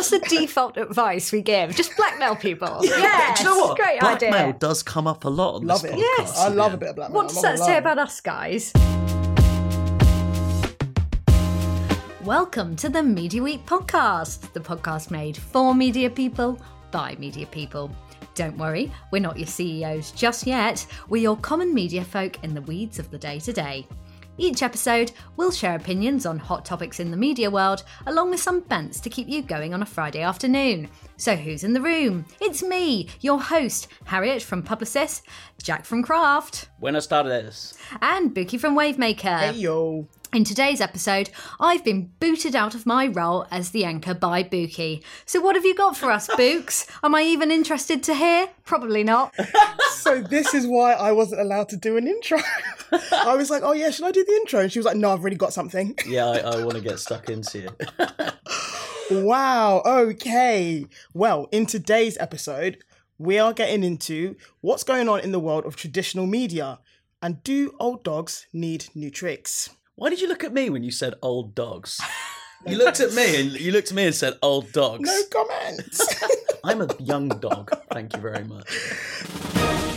That's the default advice we give. Just blackmail people. Yeah, Do you know what? Great Blackmail idea. does come up a lot on Love this it. podcast. Yes. I love yeah. a bit of blackmail. What does that say about us, guys? Welcome to the Media Week podcast, the podcast made for media people by media people. Don't worry, we're not your CEOs just yet. We're your common media folk in the weeds of the day to day. Each episode, we'll share opinions on hot topics in the media world, along with some bents to keep you going on a Friday afternoon. So, who's in the room? It's me, your host, Harriet from Publicis, Jack from Craft, Buenas tardes. and Bukky from Wavemaker. Hey yo. In today's episode, I've been booted out of my role as the anchor by Bukky. So, what have you got for us, Books? Am I even interested to hear? Probably not. So this is why I wasn't allowed to do an intro. I was like, oh yeah, should I do the intro? And she was like, no, I've already got something. Yeah, I, I want to get stuck into it. Wow. Okay. Well, in today's episode, we are getting into what's going on in the world of traditional media. And do old dogs need new tricks? Why did you look at me when you said old dogs? You looked at me and you looked at me and said old dogs. No comments. I'm a young dog. Thank you very much.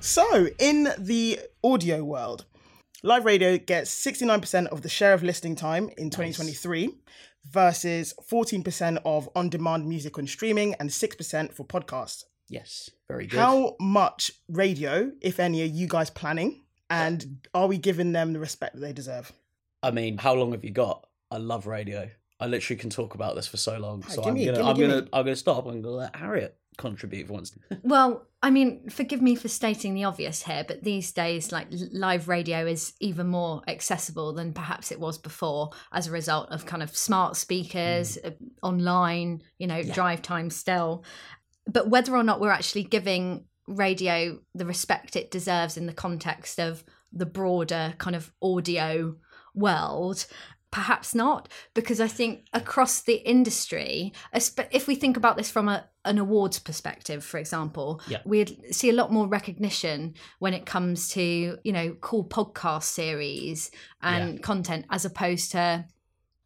So, in the audio world, live radio gets 69% of the share of listening time in 2023 versus 14% of on demand music and streaming and 6% for podcasts. Yes, very good. How much radio, if any, are you guys planning? And are we giving them the respect that they deserve? I mean, how long have you got? I love radio. I literally can talk about this for so long. Right, so I'm me- gonna, me- I'm gonna. I'm gonna stop. I'm gonna let Harriet contribute once. Well, I mean, forgive me for stating the obvious here, but these days, like live radio is even more accessible than perhaps it was before as a result of kind of smart speakers, uh, online, you know, drive time still. But whether or not we're actually giving radio the respect it deserves in the context of the broader kind of audio world, perhaps not because i think across the industry if we think about this from a, an awards perspective for example Yeah. we'd see a lot more recognition when it comes to you know cool podcast series and content as opposed to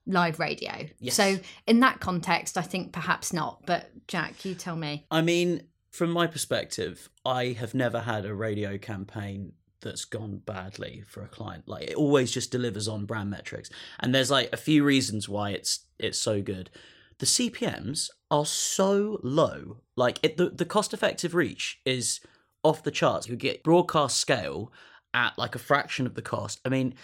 live radio Yes. so in that context i think perhaps not but jack you tell me I mean, from my perspective, I have never had a radio campaign that's gone badly for a client. Like it always just delivers on brand metrics. And there's like a few reasons why it's it's so good. The CPMs are so low. Like it, the the cost effective reach is off the charts. You get broadcast scale at like a fraction of the cost. I mean,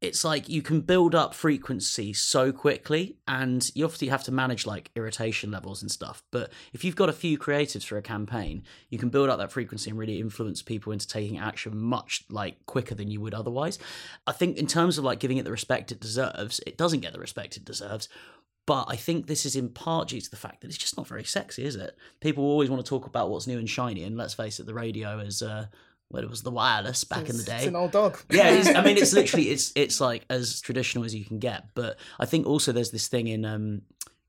it's like you can build up frequency so quickly and you obviously have to manage like irritation levels and stuff but if you've got a few creatives for a campaign you can build up that frequency and really influence people into taking action much like quicker than you would otherwise i think in terms of like giving it the respect it deserves it doesn't get the respect it deserves but I think this is in part due to the fact that it's just not very sexy, is it? People always want to talk about what's new and shiny, and let's face it, the radio is uh, well, it was the wireless back in the day It's an old dog. yeah, it's, I mean, it's literally it's it's like as traditional as you can get. But I think also there's this thing in um,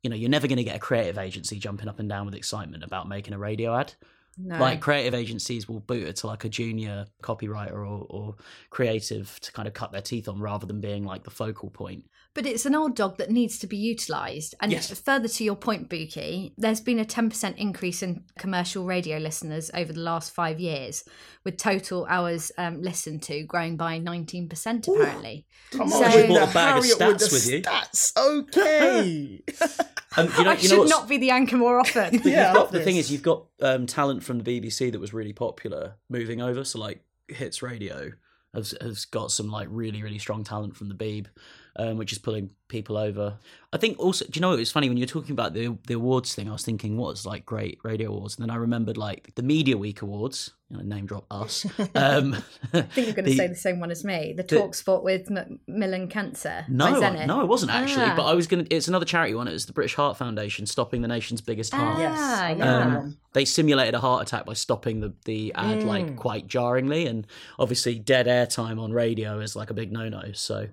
you know, you're never going to get a creative agency jumping up and down with excitement about making a radio ad. no Like creative agencies will boot it to like a junior copywriter or, or creative to kind of cut their teeth on rather than being like the focal point. But it's an old dog that needs to be utilised. And Yes. further to your point, Bukky, there's been a 10% increase in commercial radio listeners over the last five years, with total hours um, listened to growing by 19%, apparently. Come So- on, You with brought a bag of Harriet with stats the with you. Stats, okay. And you know, I you should know not be the anchor more often. Yeah, got, the thing is, you've got um, talent from the BBC that was really popular moving over. So like Hits Radio has has got some like really really strong talent from the Beeb, um, which is pulling people over. I think also, do you know it was funny when you were talking about the the awards thing? I was thinking what's like great radio awards, and then I remembered like the Media Week awards. You know, name drop us. Um, I think you're going to the- say the same one as me. The the- talkSPORT with M- Cancer. No, by I- no, it wasn't actually. Ah. But I was gonna. It's another charity one. It was the British Heart Foundation, stopping the nation's biggest heart. Ah, yes. I yeah. Um, they simulated a heart attack by stopping the, the ad like quite jarringly and obviously dead air time on radio is like a big no-no so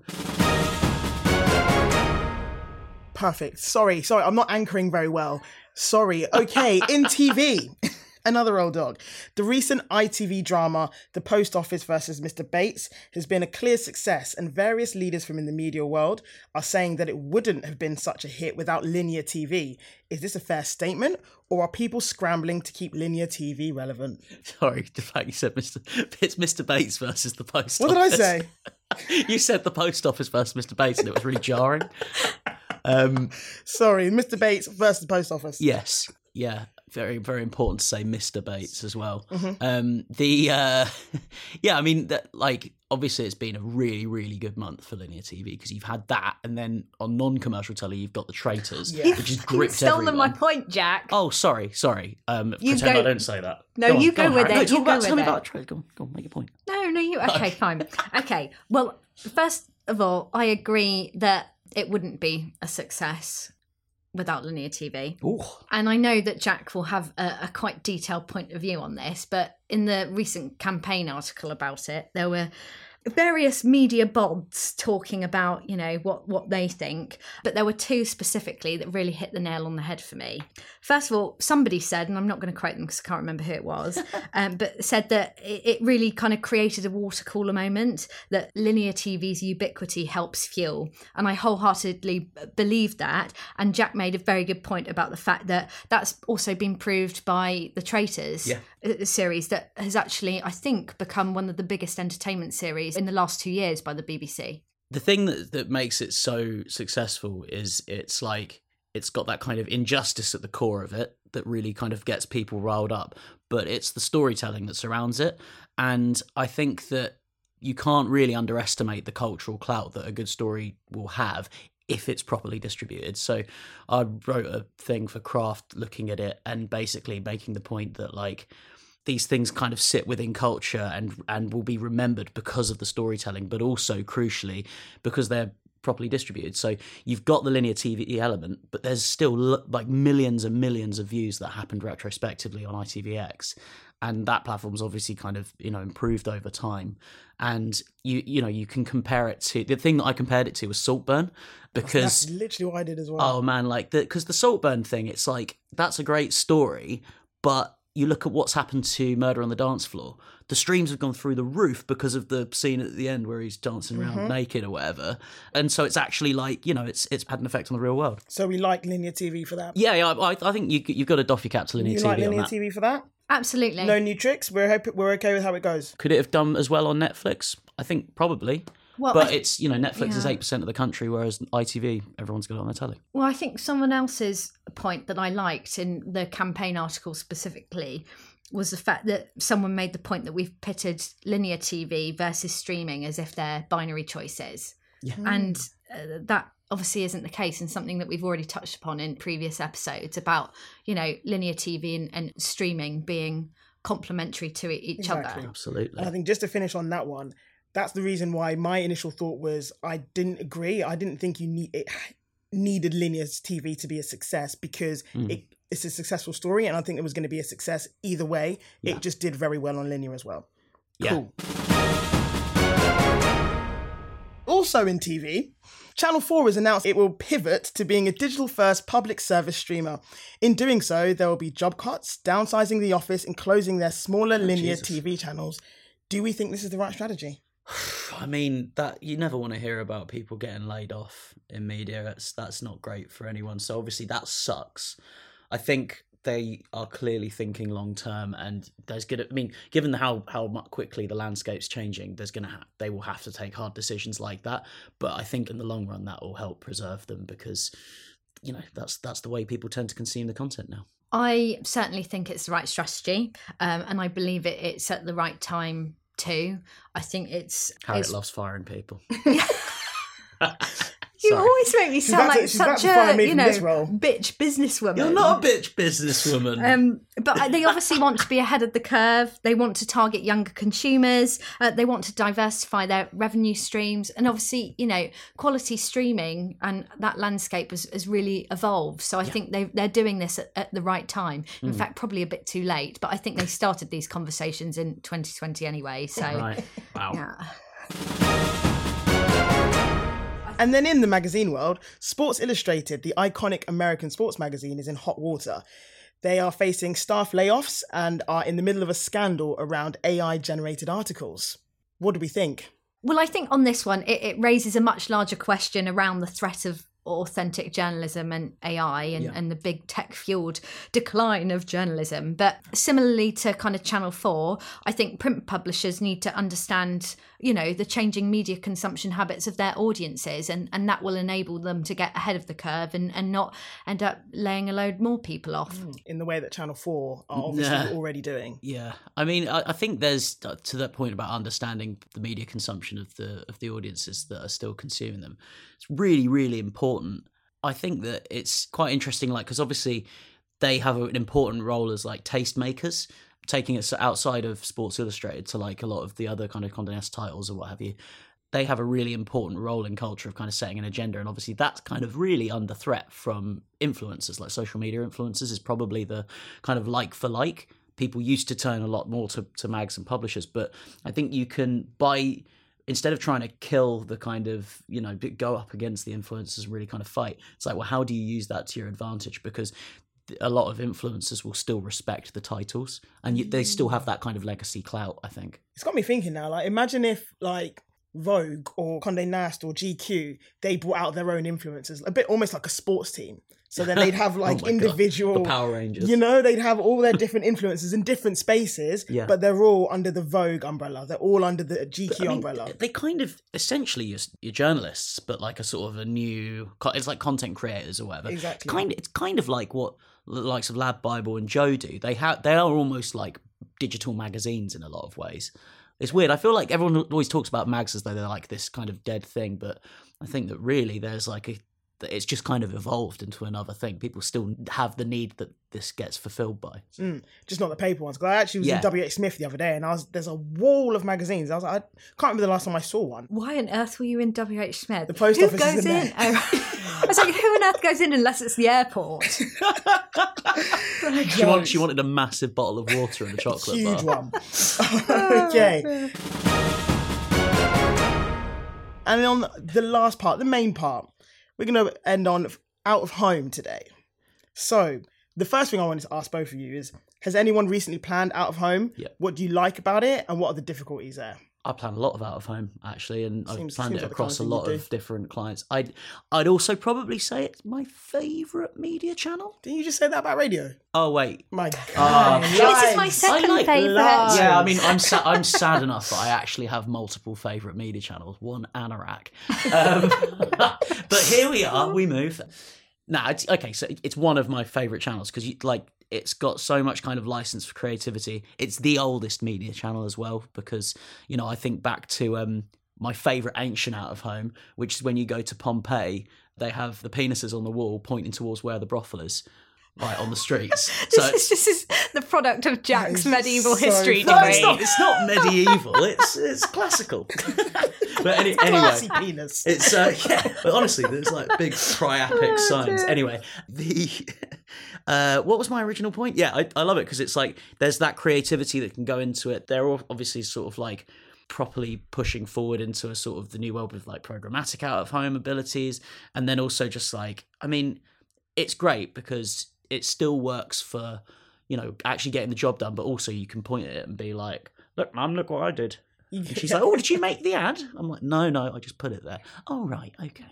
Perfect. Sorry, sorry, I'm not anchoring very well. Sorry. Okay, in TV. Another old dog. The recent ITV drama, The Post Office versus Mr. Bates, has been a clear success, and various leaders from in the media world are saying that it wouldn't have been such a hit without linear TV. Is this a fair statement, or are people scrambling to keep linear TV relevant? Sorry, the fact you said Mr. It's Mr. Bates versus the post Office. What did I say? you said the post office versus Mr. Bates, and it was really jarring. Um, Sorry, Mr. Bates versus the Post Office. yes, yeah, very very important to say Mr. Bates as well. Mm-hmm. Um, the uh, yeah, I mean, that, like obviously it's been a really really good month for linear TV because you've had that, and then on non-commercial telly you've got the Traitors, Yeah. which has You've stolen everyone. my point, Jack. Oh, sorry, sorry. Um, You pretend go- I don't say that. No, on, you go on, with Harry. it, No, you talk about, go tell me with about it. Traitors. Go on, go on, make your point. No, no, you. Okay, fine. Okay. Well, first of all, I agree that it wouldn't be a success without linear TV. Ooh. And I know that Jack will have a, a quite detailed point of view on this, but in the recent campaign article about it, there were various media bods talking about, you know, what what they think, but there were two specifically that really hit the nail on the head for me. First of all, somebody said, and I'm not going to quote them because I can't remember who it was, um, but said that it, it really kind of created a water cooler moment that linear TV's ubiquity helps fuel, and I wholeheartedly believe that. And Jack made a very good point about the fact that that's also been proved by the Traitors Yeah. Series that has actually, I think, become one of the biggest entertainment series in the last two years by the BBC. the thing that that makes it so successful is it's like it's got that kind of injustice at the core of it that really kind of gets people riled up but it's the storytelling that surrounds it and i think that you can't really underestimate the cultural clout that a good story will have if it's properly distributed. So I wrote a thing for Craft looking at it and basically making the point that like these things kind of sit within culture and and will be remembered because of the storytelling, but also crucially because they're properly distributed. So you've got the linear TV element, but there's still like millions and millions of views that happened retrospectively on ITVX, and that platform's obviously kind of you know improved over time. And you you know you can compare it to the thing that I compared it to was Saltburn oh, because That's literally what I did as well. Oh man, like the because the Saltburn thing, it's like that's a great story, but you look at what's happened to Murder on the Dance Floor. The streams have gone through the roof because of the scene at the end where he's dancing around Mm-hmm. naked or whatever, and so it's actually like you know it's it's had an effect on the real world. So we like linear TV for that. Yeah, yeah I, I think you you've got to doff your cap to linear you TV like on linear that. TV for that? Absolutely. No new tricks. We're hope- we're okay with how it goes. Could it have done as well on Netflix? I think probably, well, but I- it's you know Netflix is eight percent of the country, whereas ITV everyone's got it on their telly. Well, I think someone else's point that I liked in the campaign article specifically was the fact that someone made the point that we've pitted linear TV versus streaming as if they're binary choices. Yeah. And uh, that obviously isn't the case and something that we've already touched upon in previous episodes about, you know, linear TV and, and streaming being complementary to each Exactly. other. Absolutely. And I think just to finish on that one, that's the reason why my initial thought was I didn't agree. I didn't think you need it needed linear TV to be a success because Mm. it, it's a successful story, and I think it was going to be a success either way. Yeah. It just did very well on linear as well. Yeah. Cool. Also in TV, Channel 4 has announced it will pivot to being a digital first public service streamer. In doing so, there will be job cuts, downsizing the office, and closing their smaller linear Jesus. TV channels. Do we think this is the right strategy? I mean that you never want to hear about people getting laid off in media. That's that's not great for anyone. So obviously that sucks. I think they are clearly thinking long term, and there's gonna. I mean, given how how quickly the landscape's changing, there's gonna ha- they will have to take hard decisions like that. But I think in the long run that will help preserve them because you know that's that's the way people tend to consume the content now. I certainly think it's the right strategy, um, and I believe it, it's at the right time too. I think it's. Harriet it's loves firing people. you Sorry. always make me sound about to- like such a you know bitch businesswoman. You're not a bitch businesswoman. Um, but they obviously want to be ahead of the curve. They want to target younger consumers. Uh, they want to diversify their revenue streams, and obviously, you know, quality streaming and that landscape has, has really evolved. So I think they they're doing this at, at the right time. In Mm. fact, probably a bit too late. But I think they started these conversations in 2020 anyway. So right. Wow. yeah. And then in the magazine world, Sports Illustrated, the iconic American sports magazine, is in hot water. They are facing staff layoffs and are in the middle of a scandal around AI generated articles. What do we think? Well, I think on this one, it, it raises a much larger question around the threat of authentic journalism and AI and, Yeah. and the big tech fueled decline of journalism. But similarly to kind of Channel 4, I think print publishers need to understand, you know, the changing media consumption habits of their audiences and, and that will enable them to get ahead of the curve and, and not end up laying a load more people off. In the way that Channel 4 are obviously Nah. already doing. Yeah, I mean, I, I think there's uh, to that point about understanding the media consumption of the of the audiences that are still consuming them. It's really, really important. I think that it's quite interesting, like because obviously they have an important role as like tastemakers, taking us outside of Sports Illustrated to like a lot of the other kind of Condé Nast titles or what have you. They have a really important role in culture of kind of setting an agenda, and obviously that's kind of really under threat from influencers, like social media influencers, is probably the kind of like for like people used to turn a lot more to, to mags and publishers but i think you can by instead of trying to kill the kind of you know go up against the influencers and really kind of fight it's like well how do you use that to your advantage because a lot of influencers will still respect the titles and you, they still have that kind of legacy clout i think It's got me thinking now. Like, imagine if like Vogue or Condé Nast or GQ they brought out their own influencers, a bit almost like a sports team. So then they'd have oh like Oh my God, individual power rangers You know, they'd have all their different influences in different spaces, Yeah. but they're all under the Vogue umbrella. They're all under the GQ mean, umbrella. They kind of essentially you're, you're journalists, but like a sort of a new. It's like content creators or whatever. Exactly. Kind. It's kind of like what the likes of LADbible and Joe do. They have. They are almost like digital magazines in a lot of ways. It's weird. I feel like everyone always talks about mags as though they're like this kind of dead thing, but I think that really there's like a. that It's just kind of evolved into another thing. People still have the need that this gets fulfilled by. Mm, just not the paper ones. Because I actually was Yeah. in WH Smith the other day, and I was there's a wall of magazines. I was like, I can't remember the last time I saw one. Why on earth were you in WH Smith? The post Who office is goes in in? there. Oh, I was like, who on earth goes in unless it's the airport? She, wanted, she wanted a massive bottle of water and a chocolate Huge bar. one. okay. And then on the last part, the main part, we're going to end on out of home today. So, the first thing I wanted to ask both of you is Has anyone recently planned out of home? Yeah. What do you like about it, and what are the difficulties there? I plan a lot of out of home actually, and Seems- I've planned it like across a kind of lot of different clients. I'd I'd also probably say it's my favourite media channel. Didn't you just say that about radio? Oh wait, My Ah. God. This is my second like favourite. lies. yeah. I mean, I'm sa- I'm sad enough that I actually have multiple favourite media channels. One Anorak, um, but here we are. We move. Nah, it's okay. So it's one of my favourite channels because like it's got so much kind of license for creativity. It's the oldest media channel as well because you know I think back to um my favourite ancient out of home, which is when you go to Pompeii, they have the penises on the wall pointing towards where the brothel is, right on the streets. so This is, this is the product of Jack's medieval so history funny. no, it's degree. not. It's not medieval. It's it's classical. but any, anyway, Classy penis. it's uh, yeah. But honestly, there's like big priapic signs. Anyway, the uh, what was my original point? Yeah, I, I love it because it's like there's that creativity that can go into it. They're all obviously sort of like properly pushing forward into a sort of the new world with like programmatic out of home abilities, and then also just like I mean, it's great because it still works for you know actually getting the job done, but also you can point at it and be like, look, mum, look what I did. And she's like, "Oh, did you make the ad?" I'm like, "No, no, I just put it there." Oh, right, okay.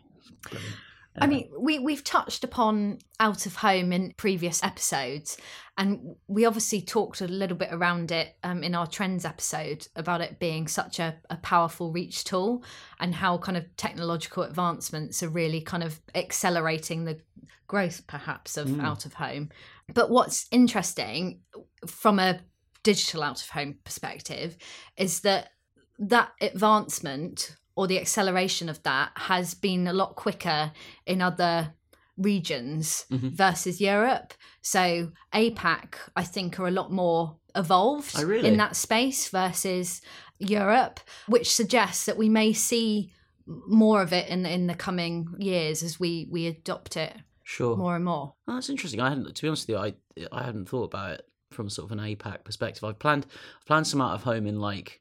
I mean, we we've touched upon out of home in previous episodes, and we obviously talked a little bit around it um, in our trends episode about it being such a, a powerful reach tool, and how kind of technological advancements are really kind of accelerating the growth, perhaps, of Mm. out of home. But what's interesting from a digital out of home perspective is that that advancement or the acceleration of that has been a lot quicker in other regions Mhm. versus Europe. So APAC, I think, are a lot more evolved Oh, really? in that space versus Europe, which suggests that we may see more of it in in the coming years as we we adopt it Sure. more and more. Oh, that's interesting. I hadn't, to be honest with you, I I hadn't thought about it from sort of an APAC perspective. I've planned I've planned some out of home in like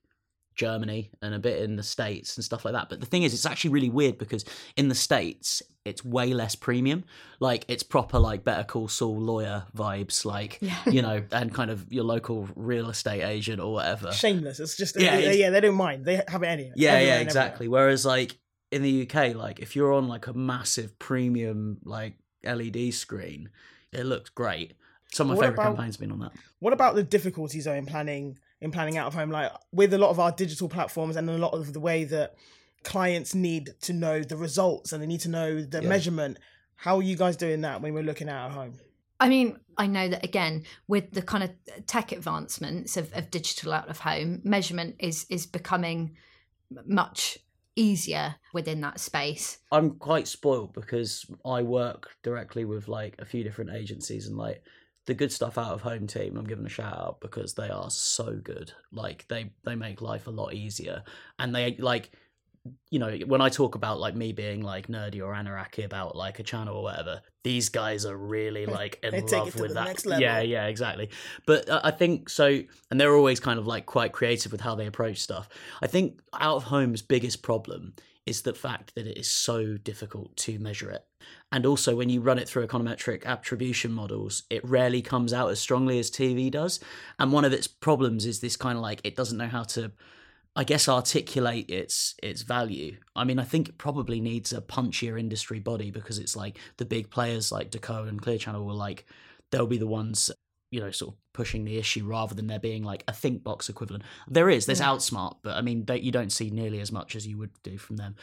Germany and a bit in the States and stuff like that. But the thing is, it's actually really weird because in the States, it's way less premium. Like it's proper like Better Call Saul lawyer vibes, like Yeah. you know, and kind of your local real estate agent or whatever. Shameless. It's just Yeah, yeah, it's- yeah. They don't mind. They have it any. Yeah, yeah, exactly. Whereas like in the UK, like if you're on like a massive premium like LED screen, it looks great. Some of my What favorite about- campaigns have been on that. What about the difficulties though in planning in planning out of home? Like with a lot of our digital platforms and a lot of the way that clients need to know the results and they need to know the Yeah. measurement. How are you guys doing that when we're looking out at home? I mean, I know that again with the kind of tech advancements of, of digital out of home, measurement is is becoming much easier within that space. I'm quite spoiled because I work directly with like a few different agencies and like the good stuff out of home team I'm giving a shout out because they are so good. Like they they make life a lot easier. And they like you know when I talk about like me being like nerdy or anarchy about like a channel or whatever these guys are really like in love with that. yeah yeah exactly. But uh, I think so and they're always kind of like quite creative with how they approach stuff. I think out of home's biggest problem is the fact that it is so difficult to measure it. And also, when you run it through econometric attribution models, it rarely comes out as strongly as TV does. And one of its problems is this kind of like it doesn't know how to, I guess, articulate its its value. I mean, I think it probably needs a punchier industry body because it's like the big players like Decaux and Clear Channel will like they'll be the ones you know sort of pushing the issue rather than there being like a Thinkbox equivalent. There is there's Yeah. outsmart but i mean they, you don't see nearly as much as you would do from them.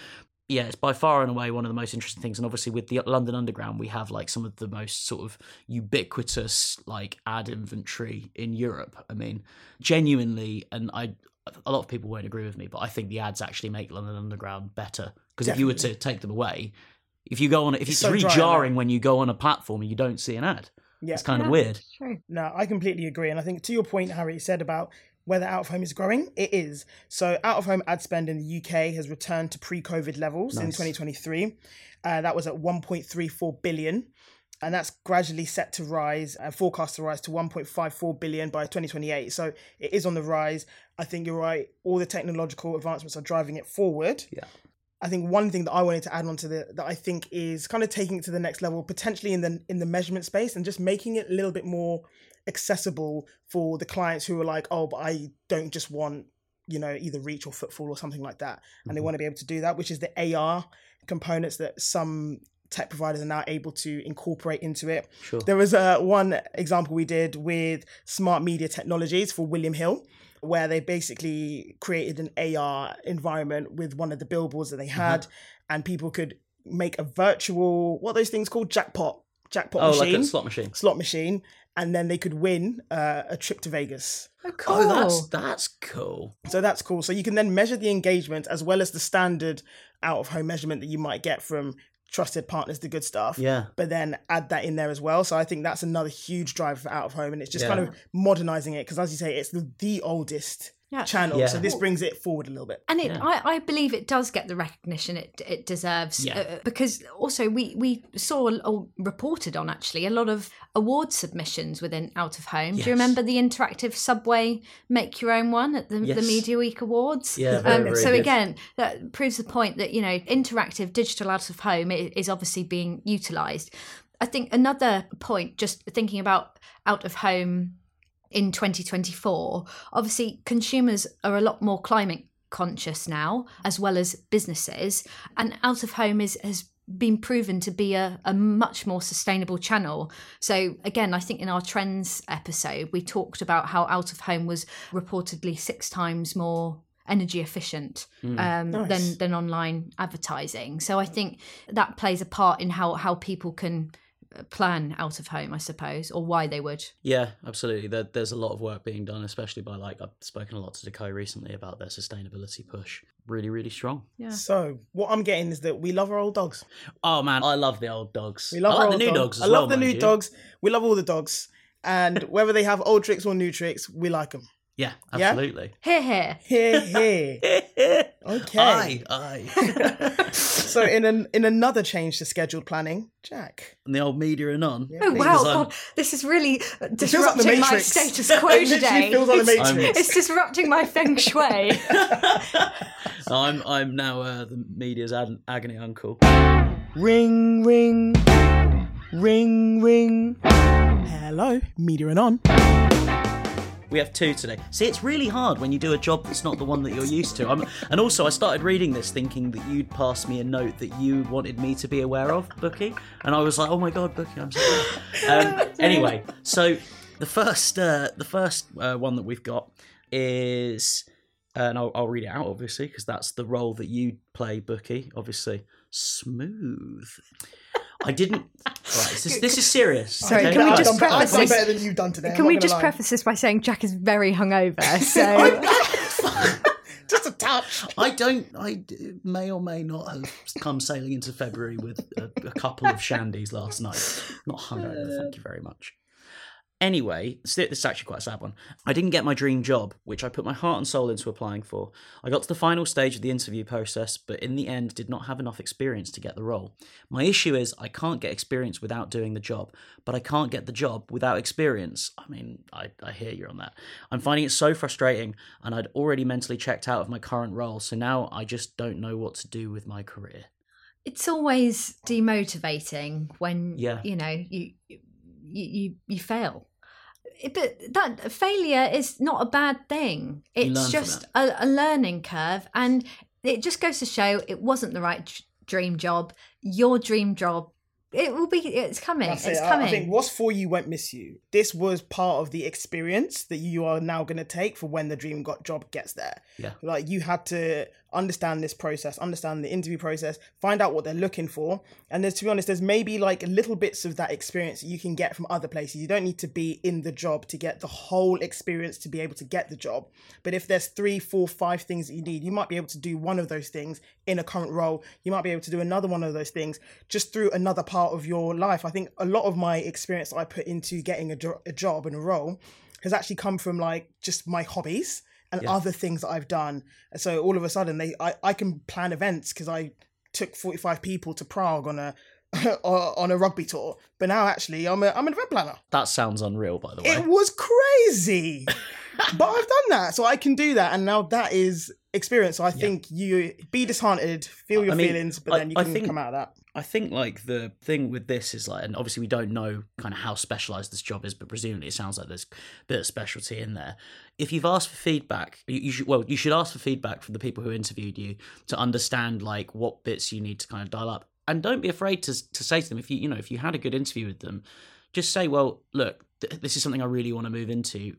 Yeah it's by far and away one of the most interesting things and obviously with the london underground we have like some of the most sort of ubiquitous like ad inventory in europe. I mean genuinely and i a lot of people won't agree with me but i think the ads actually make london underground better because if you were to take them away if you go on if It's it's so really jarring when you go on a platform and you don't see an ad Yeah. it's kind of weird True. No, I completely agree. And I think to your point, Harry said about whether out of home is growing, it is. So out of home ad spend in the UK has returned to pre-COVID levels in 2023. Uh, that was at 1.34 billion. And that's gradually set to rise and forecast to rise to 1.54 billion by 2028. So it is on the rise. I think you're right. All the technological advancements are driving it forward. Yeah. I think one thing that I wanted to add on to the that I think is kind of taking it to the next level, potentially in the in the measurement space, and just making it a little bit more accessible for the clients who are like, oh, but I don't just want you know either reach or footfall or something like that, and they Mhm. want to be able to do that, which is the AR components that some tech providers are now able to incorporate into it. sure There was uh, one example we did with Smart Media Technologies for William Hill, where they basically created an AR environment with one of the billboards that they Uh-huh. had, and people could make a virtual what are those things called jackpot jackpot oh machine like a slot machine slot machine, and then they could win uh, a trip to Vegas. Oh, cool. Oh, that's that's cool. So that's cool. So you can then measure the engagement as well as the standard out of home measurement that you might get from trusted partners, the good stuff. Yeah, But then add that in there as well. So I think that's another huge driver for out of home, and it's just Yeah. kind of modernizing it because, as you say, it's the, the oldest Yeah. channel. Yeah. So this brings it forward a little bit. and it Yeah. I, I believe it does get the recognition it it deserves Yeah. uh, because also we we saw or reported on actually a lot of award submissions within out of home do you remember the interactive subway make your own one at the, the media week awards Yeah, very, um, very so good. again that proves the point that you know interactive digital out of home is obviously being utilized i think another point just thinking about out of home in 2024 obviously consumers are a lot more climate conscious now as well as businesses and out of home is has been proven to be a, a much more sustainable channel so again i think in our trends episode we talked about how out of home was reportedly six times more energy efficient Mm. um, Nice. than than online advertising so i think that plays a part in how how people can plan out of home i suppose or why they would yeah, absolutely. There, there's a lot of work being done, especially by like I've spoken a lot to Decaux recently about their sustainability push. Really, really strong. yeah So what I'm getting is that we love our old dogs. Oh man, I love the old dogs. We love I our like the new dog- dogs as I love well, the new you. dogs. We love all the dogs, and whether they have old tricks or new tricks, we like them. Yeah, Yeah? absolutely. here here Here, here. Okay. Aye, aye. So in an in another change to scheduled planning, Jack. and the old media and on. Oh wow, Because God, this is really feels like the disrupting my status quo literally today. feels like it's, Matrix. it's disrupting my feng shui. I'm I'm now uh, the media's ad- agony uncle. Ring ring ring ring. Hello, media and on. We have two today. See, it's really hard when you do a job that's not the one that you're used to. I'm, and also, I started reading this thinking that you'd pass me a note that you wanted me to be aware of, Bukky. And I was like, oh my god, Bukky, I'm sorry. Um, anyway, so the first, uh, the first uh, one that we've got is, uh, and I'll, I'll read it out obviously because that's the role that you play, Bukky. Obviously, smooth. I didn't. Right, this is, this is serious. Sorry, okay? can we I've just done, I've preface done this? better than you've done today. Can we just lie. preface this by saying Jack is very hungover? So just a touch? I don't. I may or may not have come sailing into February with a, a couple of shandies last night. Not hungover, thank you very much. Anyway, this is actually quite a sad one. I didn't get my dream job, which I put my heart and soul into applying for. I got to the final stage of the interview process, but in the end did not have enough experience to get the role. My issue is I can't get experience without doing the job, but I can't get the job without experience. I mean, I, I hear you on that. I'm finding it so frustrating, and I'd already mentally checked out of my current role, so now I just don't know what to do with my career. it's always demotivating when Yeah. you know you you you, you fail. But that failure is not a bad thing. It's just a, a learning curve, and it just goes to show it wasn't the right d- dream job. Your dream job, it will be. It's coming. That's it's it. I- coming. I think what's for you won't miss you. This was part of the experience that you are now going to take for when the dream got job gets there. Yeah. Like you had to understand this process, understand the interview process, find out what they're looking for, and there's to be honest, there's maybe like little bits of that experience that you can get from other places. You don't need to be in the job to get the whole experience to be able to get the job. But if there's three, four, five things that you need, you might be able to do one of those things in a current role. You might be able to do another one of those things just through another part of your life. I think a lot of my experience I put into getting a, jo- a job and a role has actually come from like just my hobbies and Yeah. other things that I've done. So all of a sudden, they I, I can plan events because I took 45 people to Prague on a on a rugby tour. But now actually, I'm a I'm an event planner. That sounds unreal, by the way. It was crazy, but I've done that, so I can do that, and now that is experience. So I think you be disheartened, feel your I mean, feelings, but I- then you can think- come out of that. I think like the thing with this is like, and obviously we don't know kind of how specialized this job is, but presumably it sounds like there's a bit of specialty in there. If you've asked for feedback, you, you should well, you should ask for feedback from the people who interviewed you to understand like what bits you need to kind of dial up, and don't be afraid to to say to them if you you know if you had a good interview with them, just say, well, look, th- this is something I really want to move into.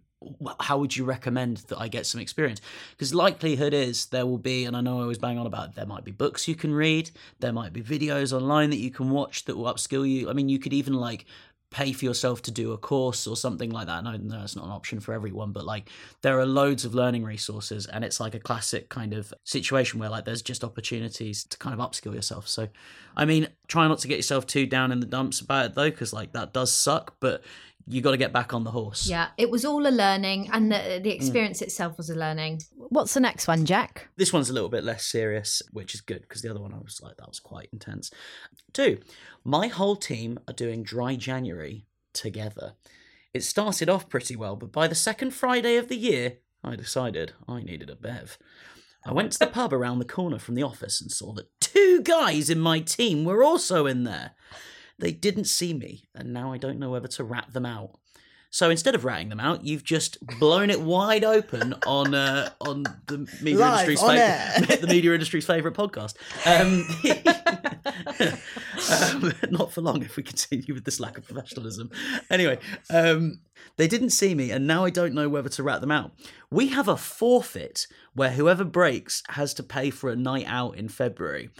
How would you recommend that I get some experience? Because likelihood is there will be, and I know I always bang on about it, there might be books you can read, there might be videos online that you can watch that will upskill you. I mean, you could even like pay for yourself to do a course or something like that. No, no, it's not an option for everyone, but like there are loads of learning resources, and it's like a classic kind of situation where like there's just opportunities to kind of upskill yourself. So, I mean, try not to get yourself too down in the dumps about it though, because like that does suck, but you got to get back on the horse. yeah, it was all a learning, and the Mm. the experience itself was a learning. What's the next one, Jack? This one's a little bit less serious, which is good because the other one I was like, that was quite intense. Two, my whole team are doing dry January together. It started off pretty well, but by the second Friday of the year, I decided I needed a bev. I went to the pub around the corner from the office and saw that two guys in my team were also in there. They didn't see me, and now I don't know whether to rat them out. So instead of ratting them out, you've just blown it wide open on uh, on the media Live, industry's favorite, the media industry's favorite podcast. Um, um, not for long if we continue with this lack of professionalism. Anyway, um, they didn't see me, and now I don't know whether to rat them out. We have a forfeit where whoever breaks has to pay for a night out in February.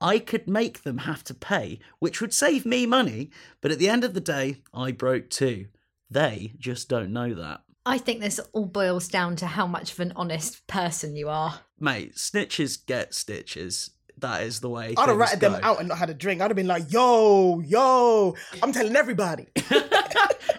I could make them have to pay, which would save me money, but at the end of the day, I broke too. They just don't know that. I think this all boils down to how much of an honest person you are. Mate, snitches get stitches. That is the way. I'd have things ratted them out and not had a drink. I'd have been like, "Yo, yo, I'm telling everybody."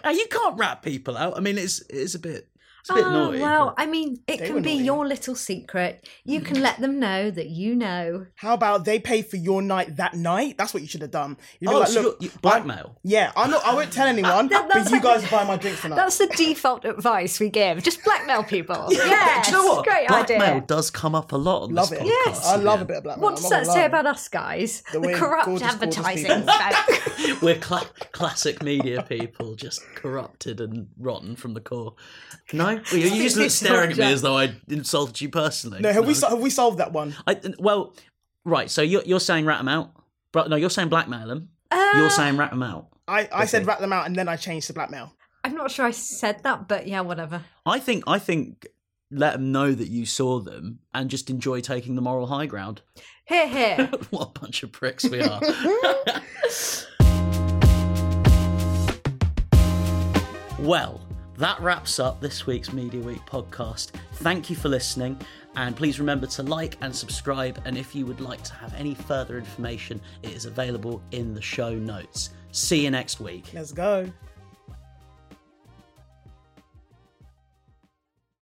Now, you can't rat people out. I mean, it's it's a bit. It's a bit Oh, naughty. well, I mean, it can be naughty. your little secret. You can mm. let them know that you know. How about they pay for your night that night? That's what you should have done. You'd be oh, like, so look, you're- you- blackmail. yeah, I'm not. I won't tell anyone, That- but that's you like- guys buy my drinks tonight. That's the default advice we give. Just blackmail people. yes, you know what? great blackmail idea. does come up a lot on love this it. podcast. Yes. I love yeah. a bit of blackmail. What does that say about us guys? The, way corrupt gorgeous, gorgeous advertising people. We're cla- classic media people, just corrupted and rotten from the core. No, well, you you just look staring at me as though I insulted you personally. No, have we so- have we solved that one? I, well, right. So you're you're saying rat them out, but no, you're saying blackmail them. Uh, You're saying rat them out. I, I said rat them out and then I changed to blackmail. I'm not sure I said that, but yeah, whatever. I think I think let them know that you saw them and just enjoy taking the moral high ground. Here, here. what a bunch of pricks we are. well, that wraps up this week's Media Week podcast. Thank you for listening, and please remember to like and subscribe. And if you would like to have any further information, it is available in the show notes. See you next week. Let's go.